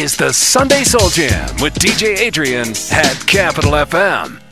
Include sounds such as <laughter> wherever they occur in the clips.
is the Sunday Soul Jam with DJ Adrian at Capital FM.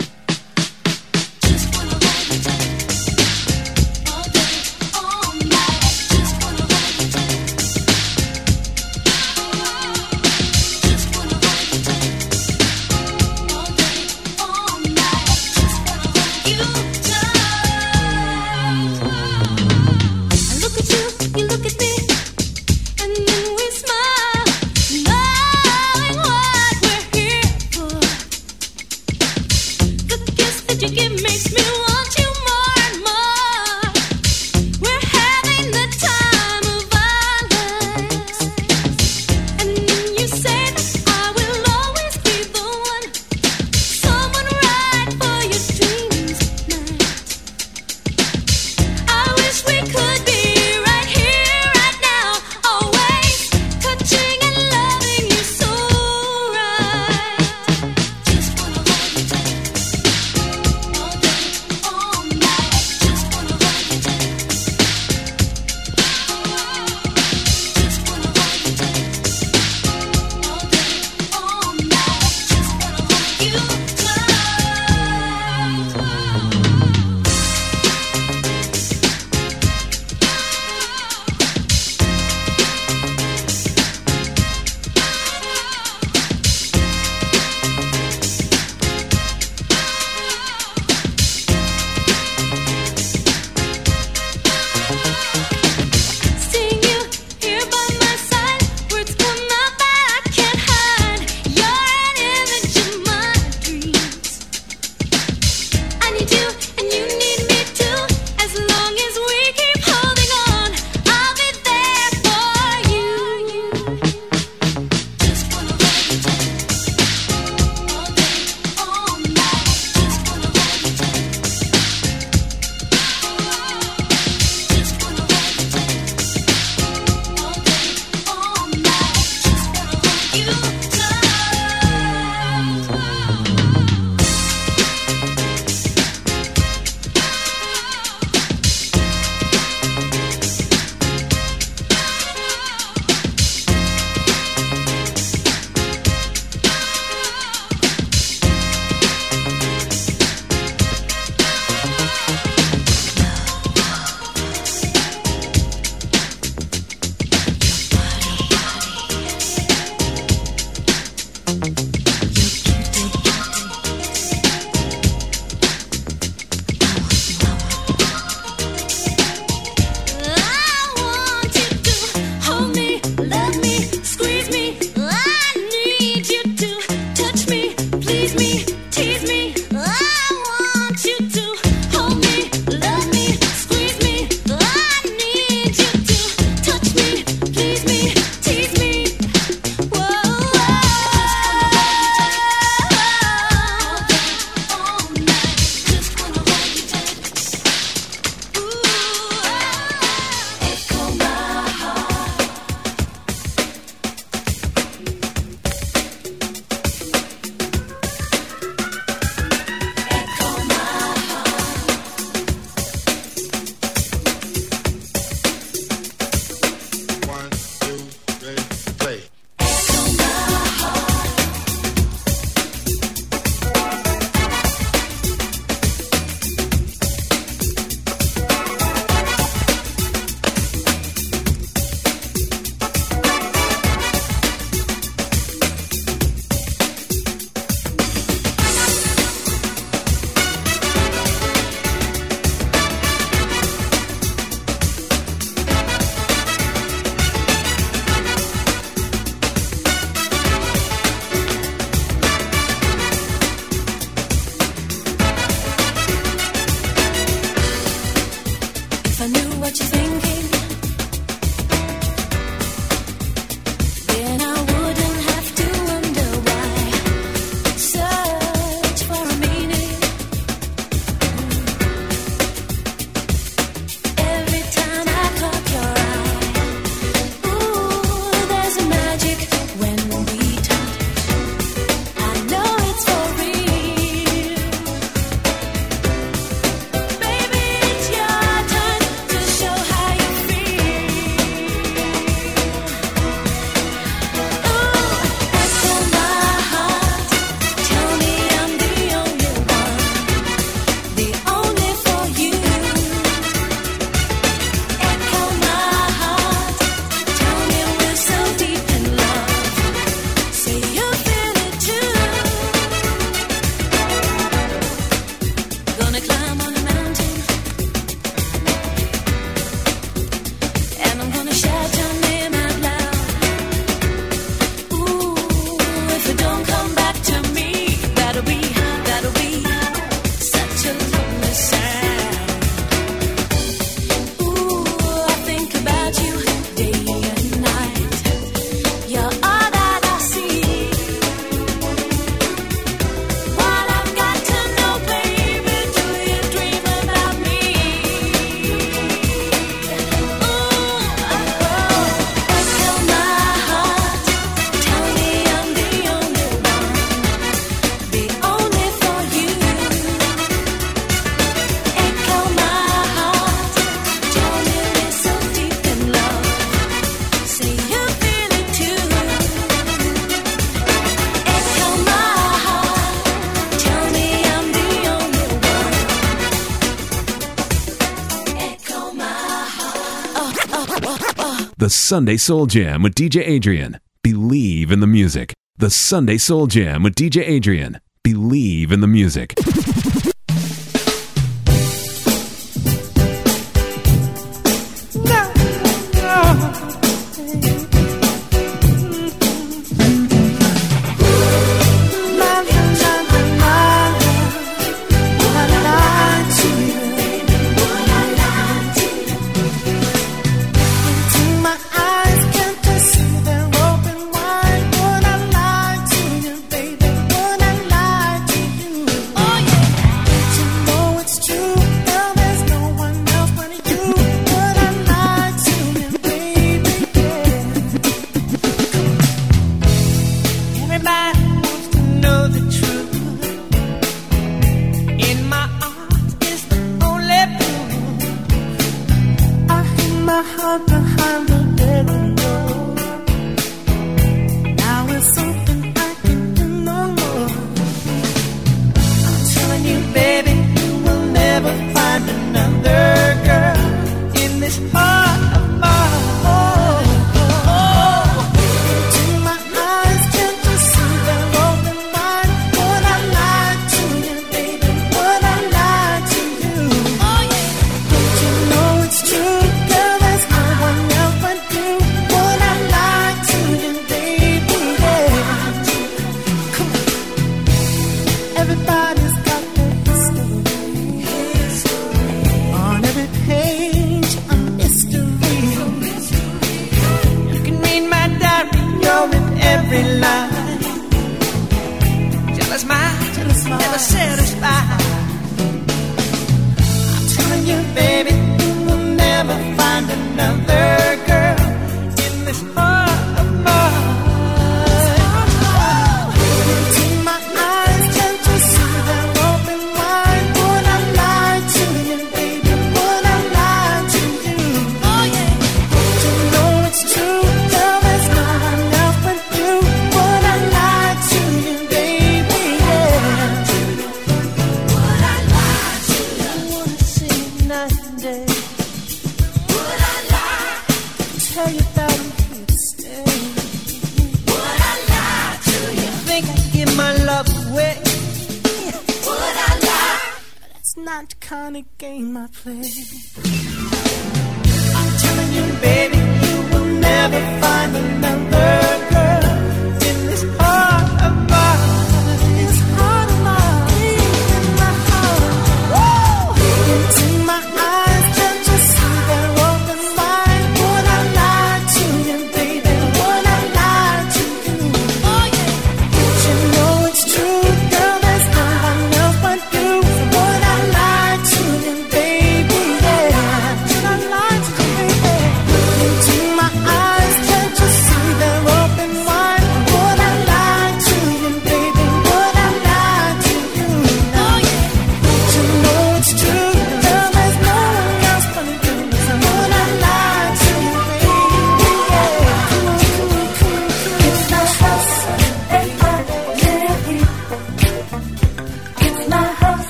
The Sunday Soul Jam with DJ Adrian. Believe in the music. The Sunday Soul Jam with DJ Adrian. Believe in the music.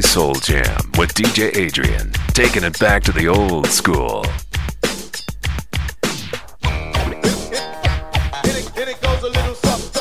Soul Jam with DJ Adrian, taking it back to the old school. <laughs> It, it goes a little something.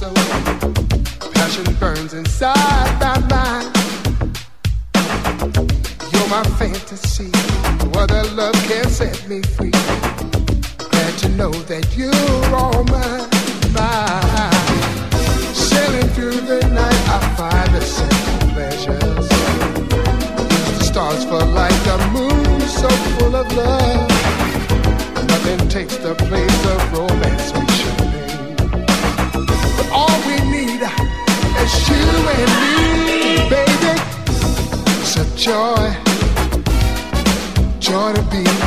so. Passion burns inside my mind. You're my fantasy. No the love can set me free. Glad to know that you're all mine. through the night, I find. The stars the moon so full of love. Nothing takes the place of romance joy, joy to be.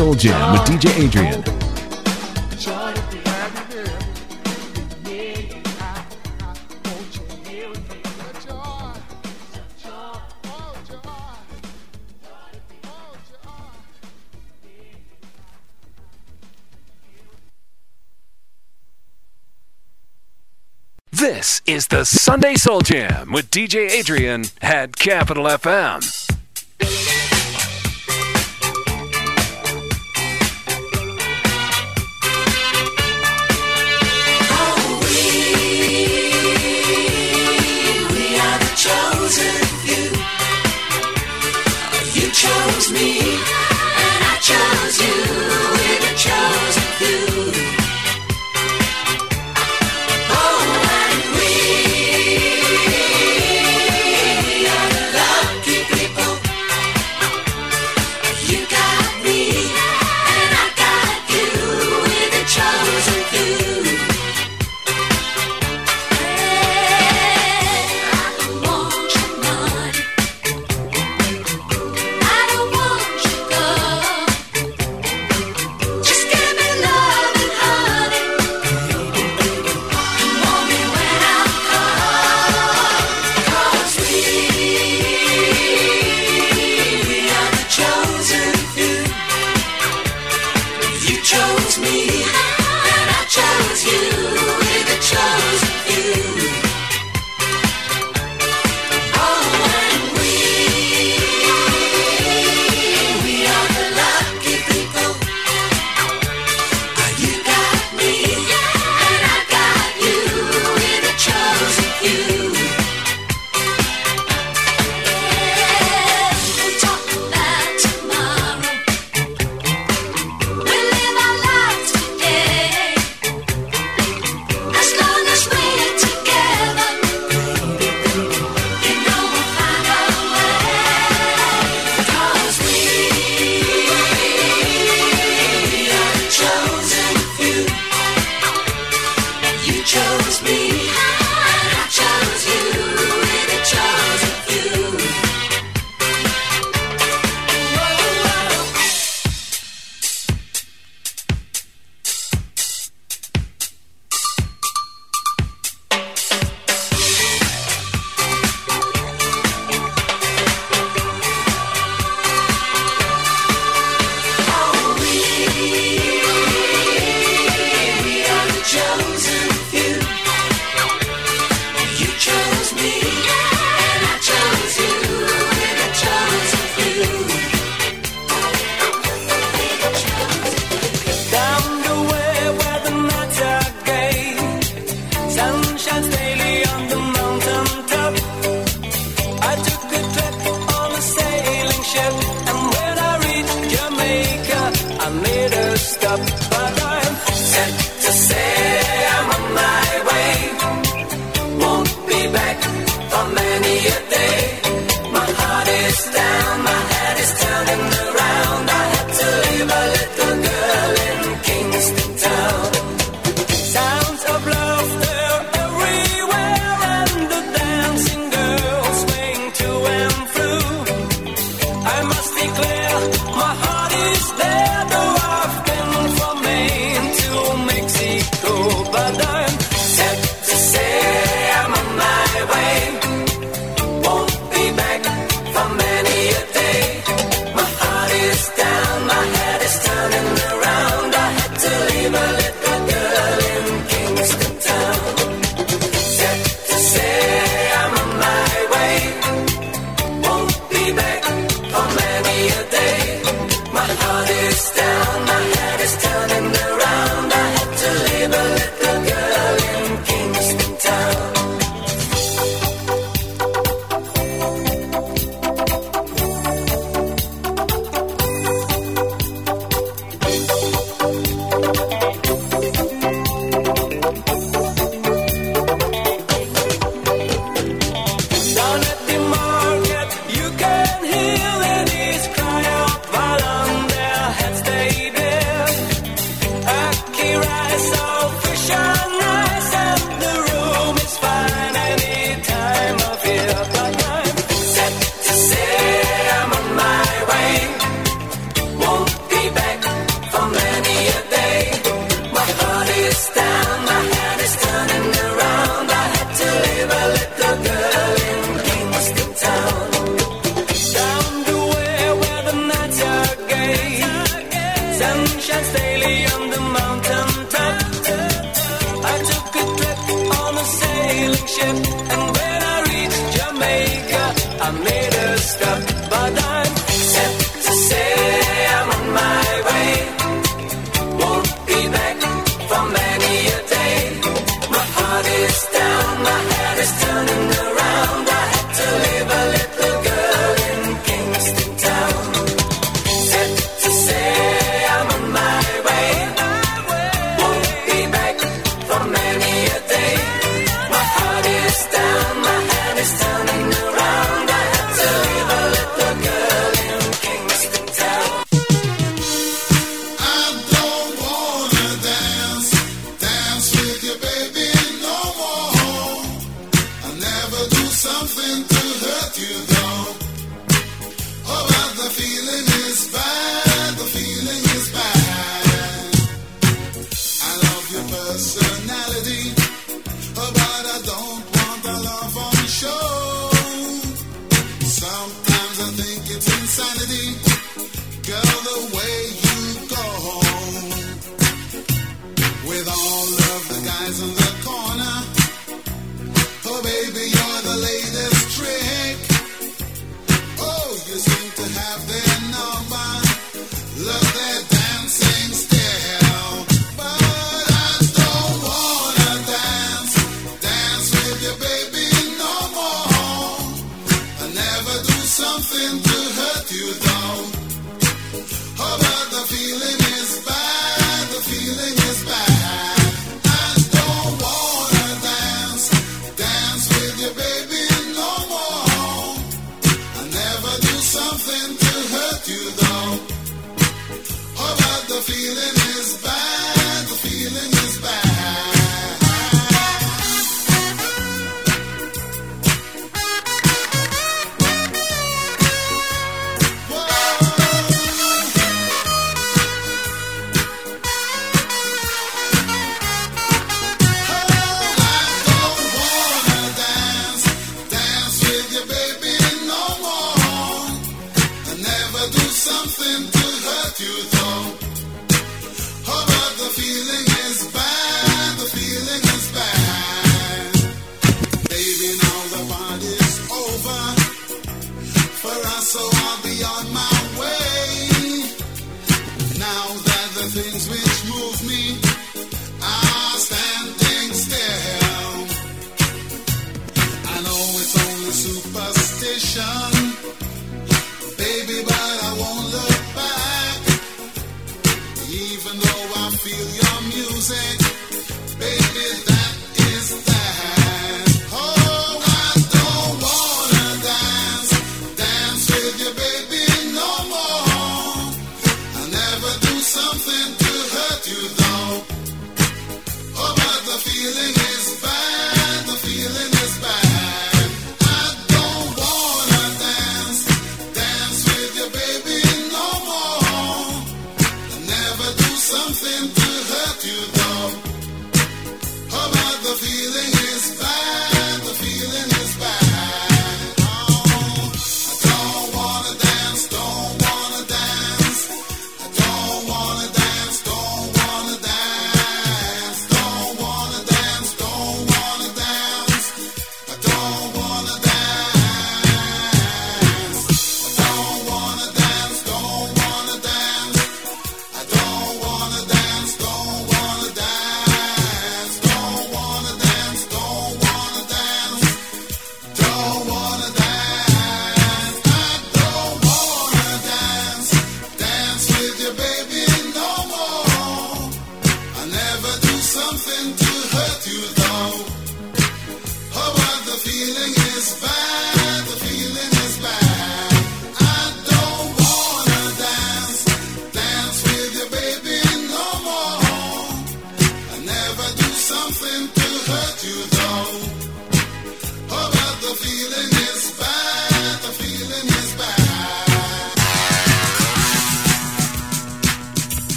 Soul Jam with DJ Adrian. This is the Sunday Soul Jam with DJ Adrian at Capital FM. chose you, we chose Sometimes I think it's insanity. Girl, the way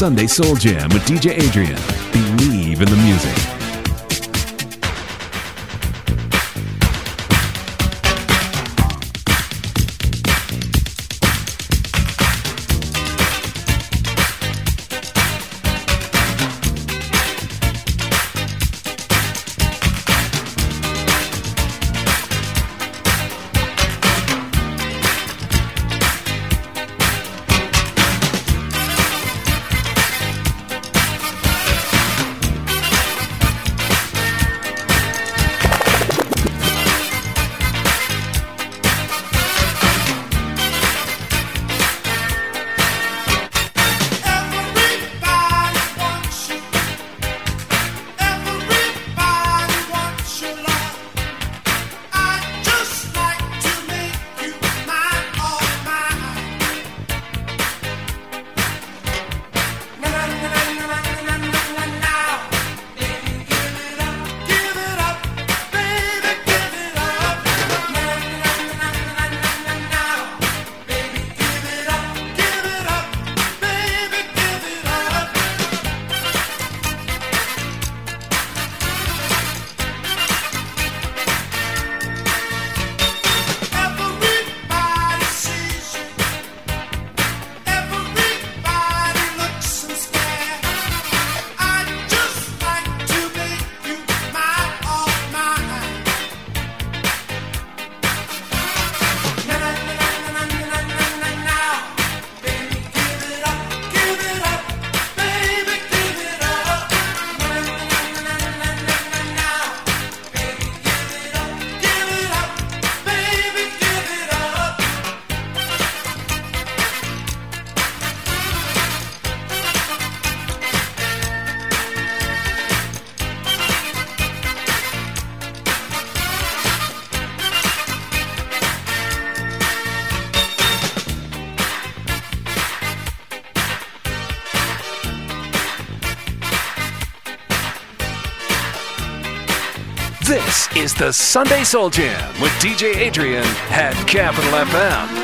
Sunday Soul Jam with DJ Adrian. Believe in the music. The Sunday Soul Jam with DJ Adrian at Capital FM.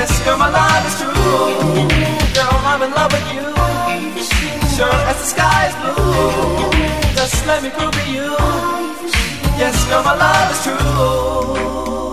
Yes, girl, my love is true. Girl, I'm in love with you. Sure as the sky's blue. Just let me prove to you. Yes, girl, my love is true.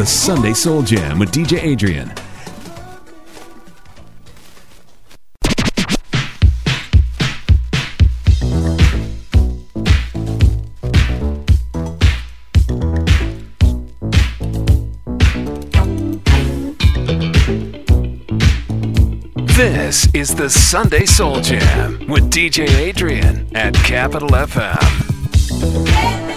the Sunday Soul Jam with DJ Adrian. This is the Sunday Soul Jam with DJ Adrian at Capital FM.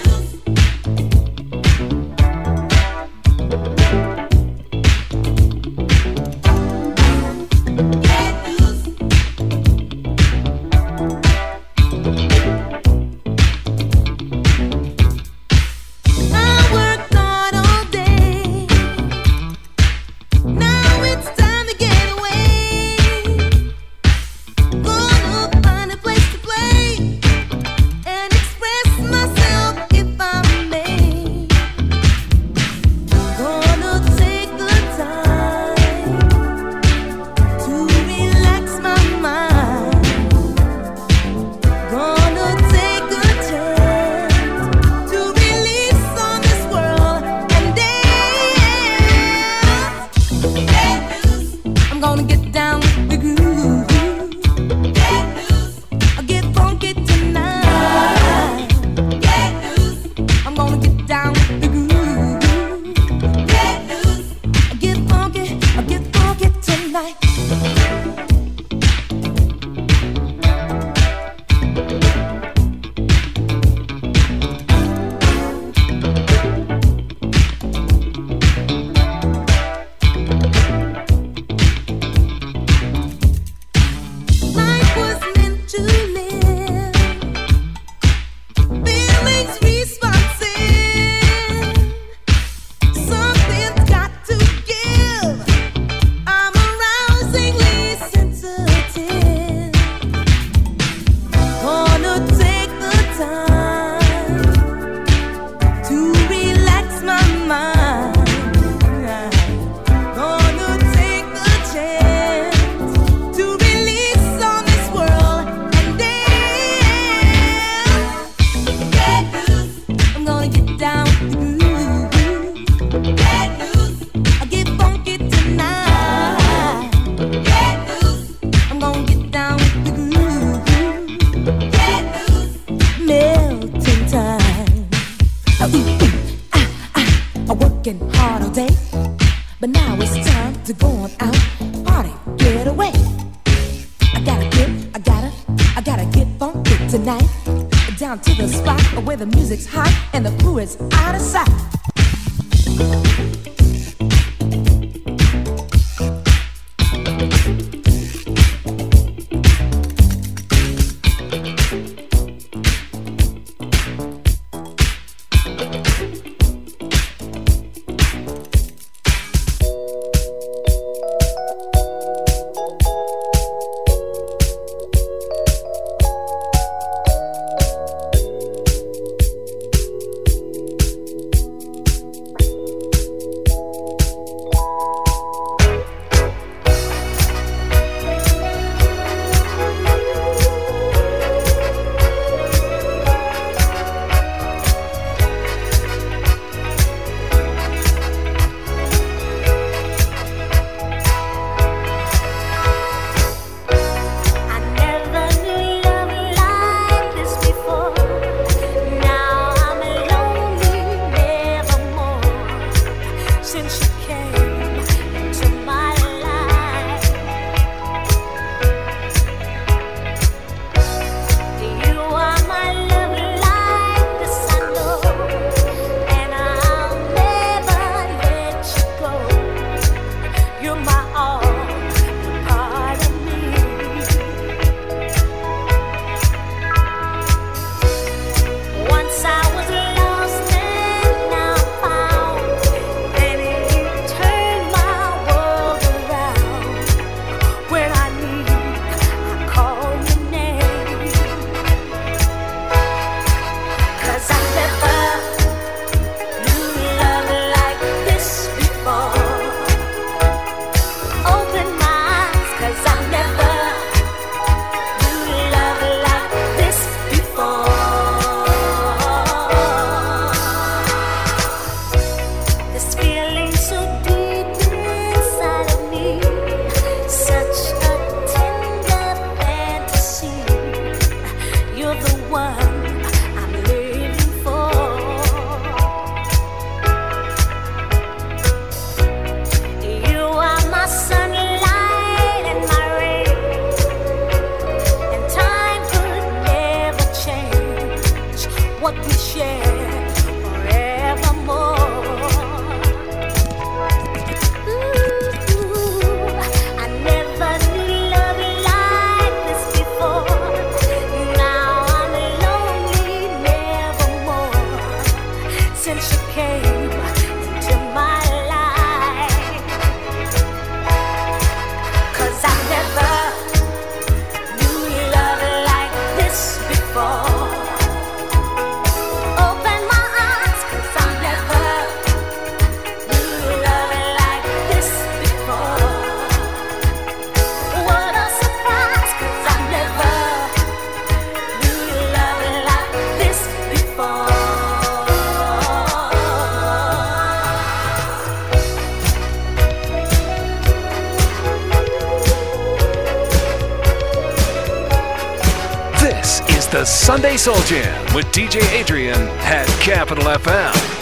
Soul Jam with DJ Adrian at Capital FM.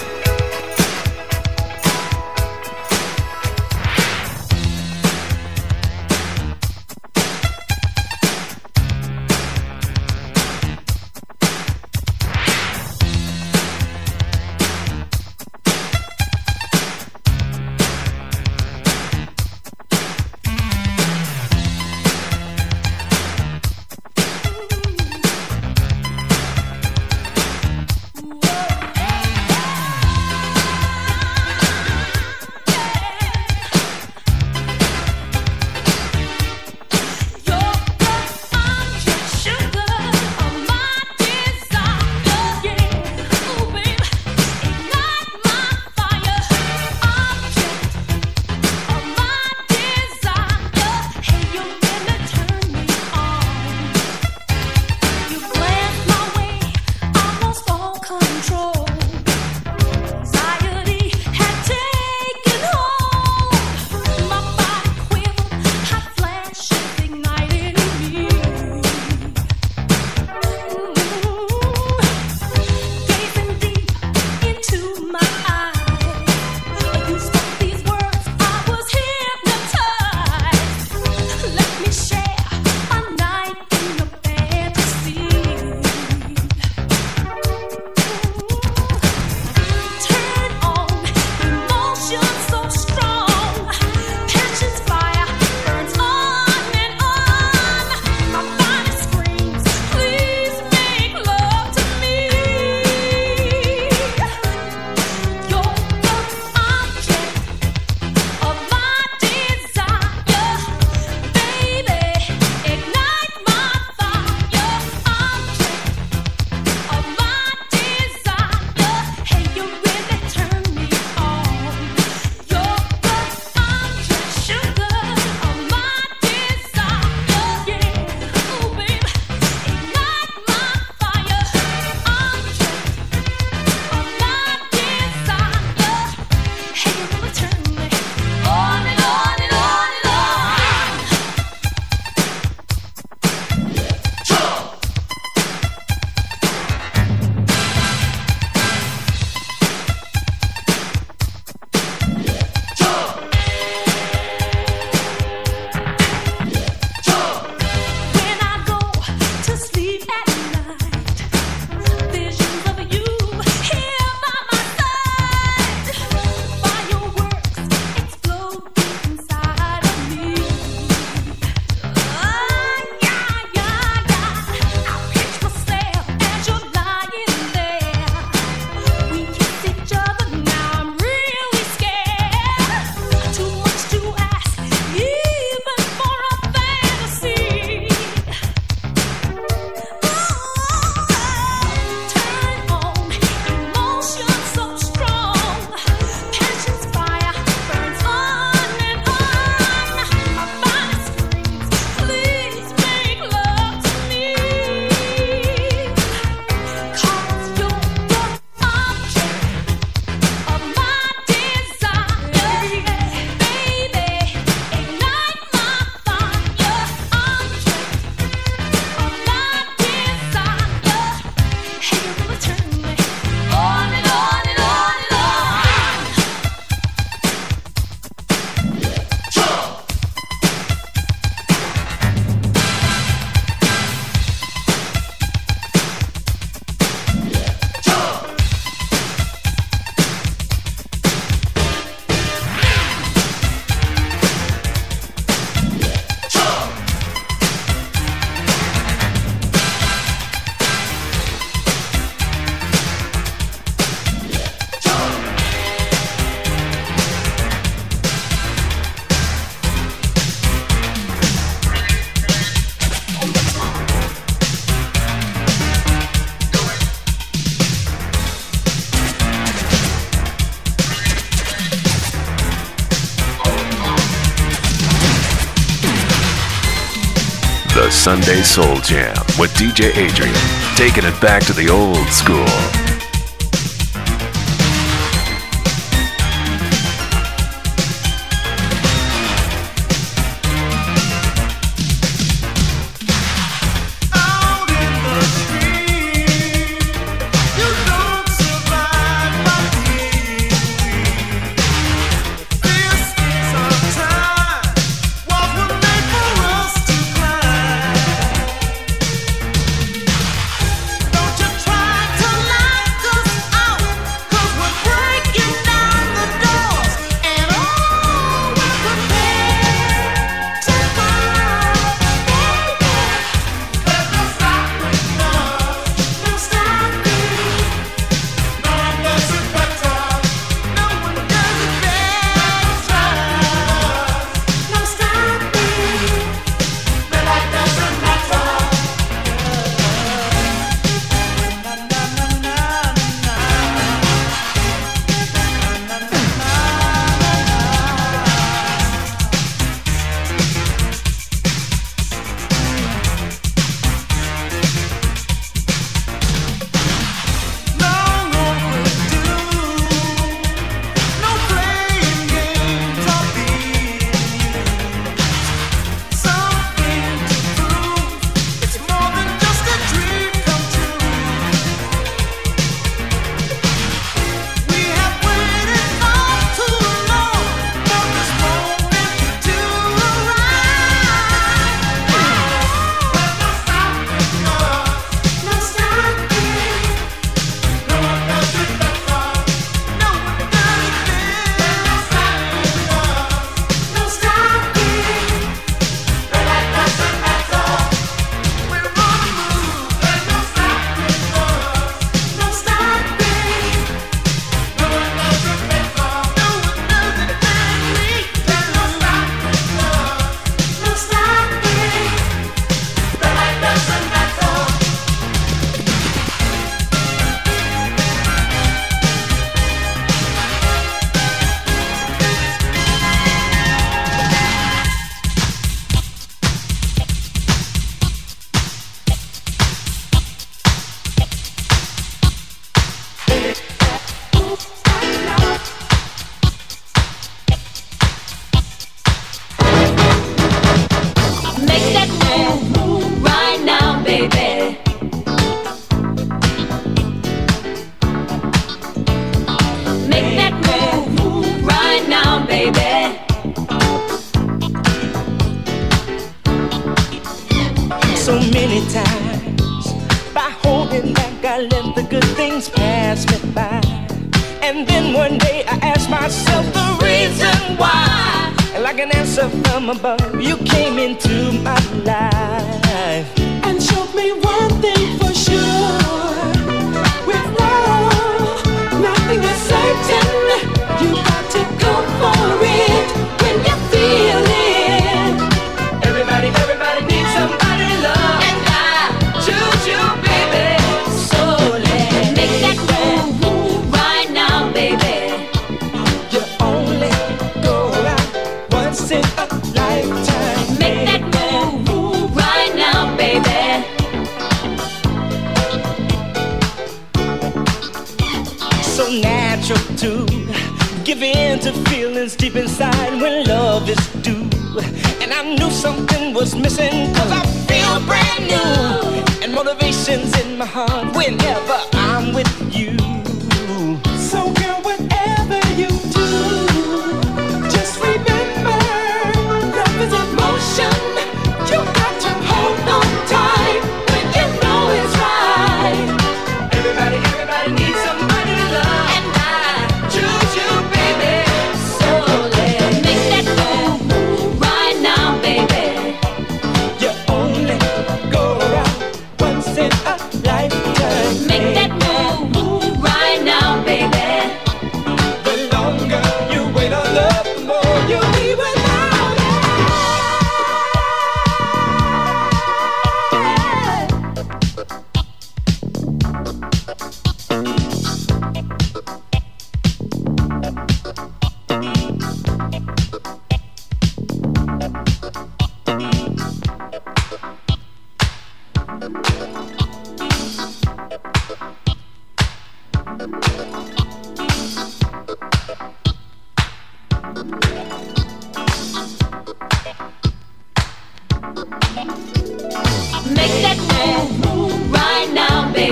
Sunday Soul Jam with DJ Adrian, taking it back to the old school.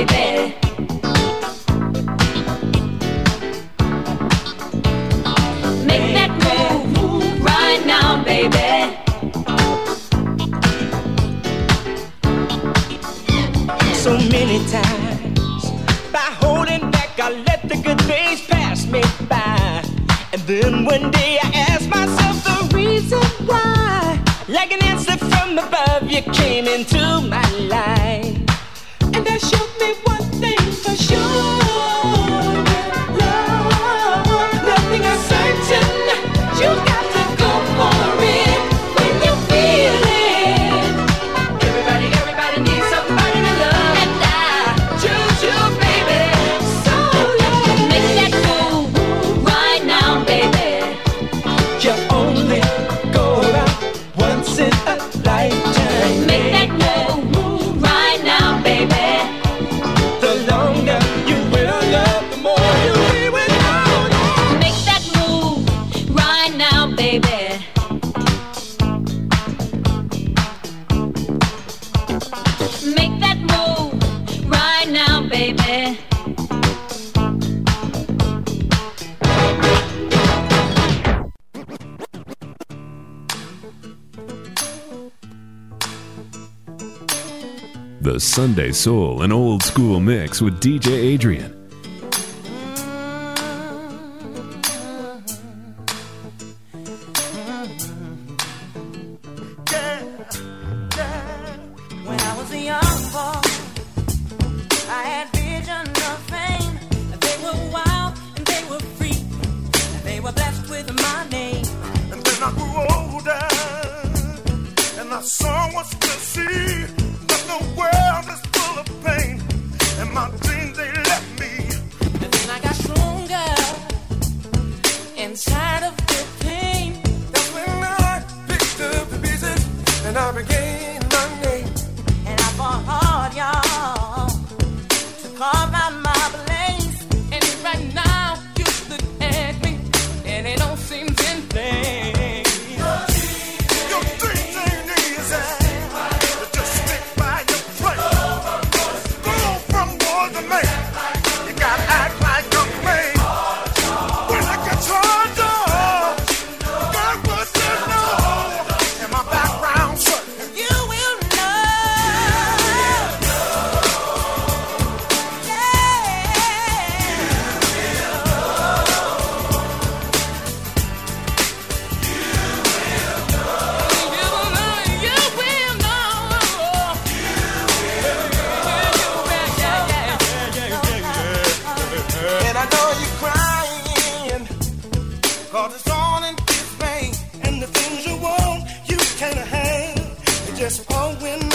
baby. Make that move, right now, baby. So many times by holding back, I let the good things pass me by, and then one day I asked myself the reason why, like an answer from above, you came into my soul and old school mix with DJ Adrian. Have. They just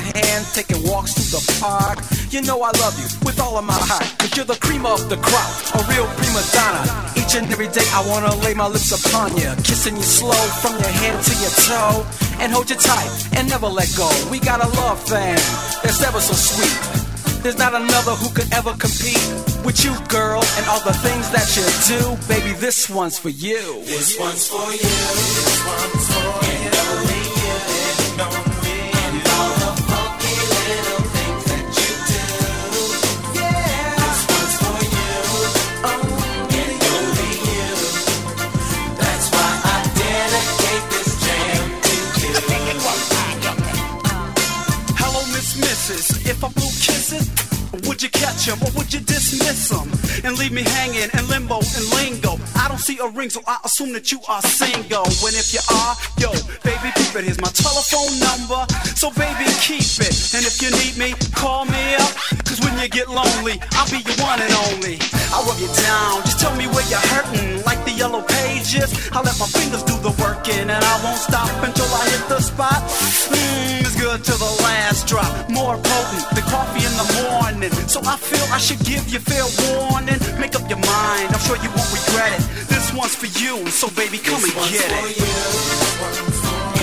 hand, taking walks through the park. You know I love you with all of my heart, cause you're the cream of the crop, a real prima donna. Each and every day I wanna lay my lips upon you, kissing you slow from your head to your toe, and hold you tight and never let go. We got a love thing that's ever so sweet. There's not another who could ever compete with you, girl, and all the things that you do. Baby, this one's for you. This one's for you. This one's for you. And only you. If I blew kisses, would you catch 'em or would you dismiss dismiss 'em and leave me hanging in limbo and lingo? I don't see a ring, so I assume that you are single. And if you are, yo, baby, keep it. Here's my telephone number, so baby, keep it. And if you need me, call me up. Cause when you get lonely, I'll be your one and only. I'll rub you down, just tell me where you're hurting, like the yellow pages. I'll let my fingers do the working, and I won't stop until I hit the spot. Mmm, it's good to the last drop, more potent than coffee in the morning. So I feel I should give you fair warning. Make up your mind, I'm sure you won't regret it. This one's for you, so baby, come and get it.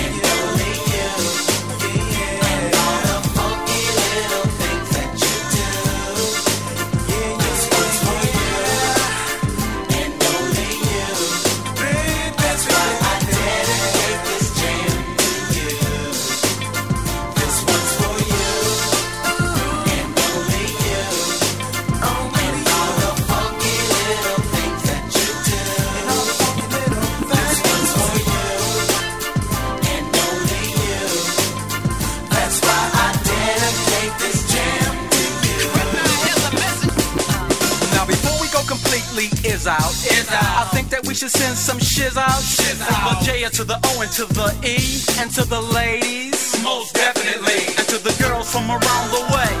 Is out, is out. I think that we should send some shiz out. Shiz out. The J to the O and to the E and to the ladies. Most definitely. And to the girls from around the way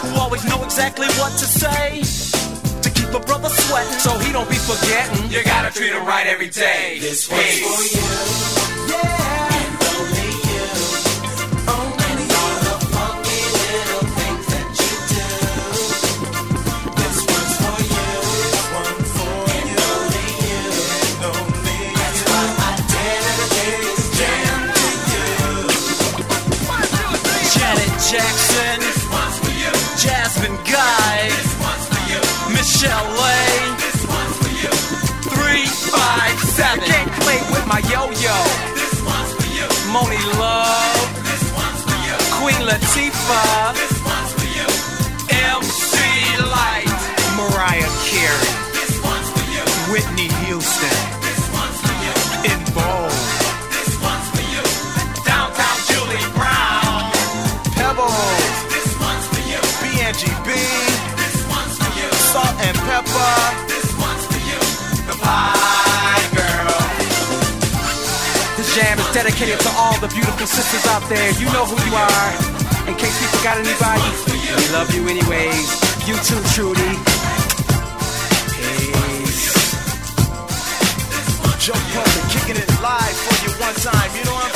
who always know exactly what to say. To keep a brother sweating so he don't be forgetting. You gotta treat him right every day. This one's for you. And Jackson. This one's for you. Jasmine Guy. This one's for you. Michel'le. This one's for you. Three, five, seven. Can't play with my yo-yo. This one's for you. Monie Love. This one's for you. Queen Latifah. This one's for you. MC Lyte. Mariah Carey. This one's for you. Whitney Houston. This one's for you. Salt and Pepper. This one's for you. The Pie Girl. This jam is dedicated to all the beautiful sisters out there. You know who you are. In case we forgot anybody, we love you anyways. You too, Trudy. Peace. Jump up and kicking it live for you one time. You know what I'm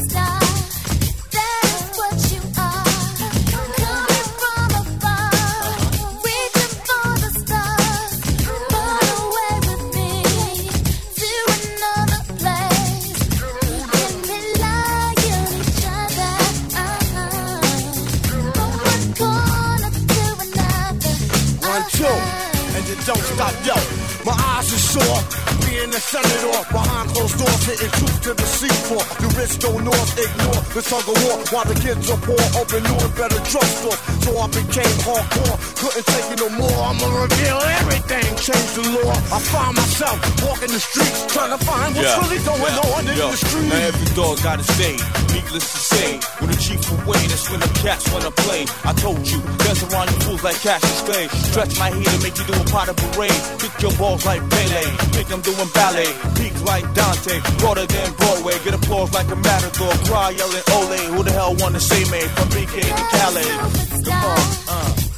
Hitting truth to the seafloor. The rich go north, ignore the tug of war while the kids are poor. Open new and better drugstores, so I became hardcore. Couldn't take it no more. I'ma reveal everything, change the law. I find myself walking the streets, trying to find what's really going on in Yo, the streets. Now every dog got a stay. Needless to say, when the chief away, that's when the cats wanna play. I told you, dance around you fools like Cassius Clay. Stretch my heat and make you do a pot of parade. Kick your balls like Pele, think I'm doing ballet. Peak like Dante, broader than Broadway. Get applause like a matador. Cry yelling Ole, who the hell wanna see me? From BK to Calais. Come on, uh.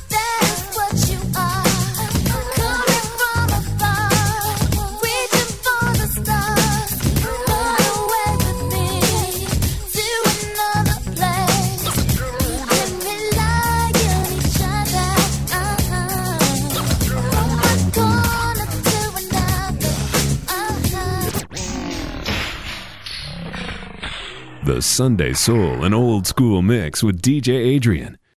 The Sunday Soul, an old school mix with DJ Adrian.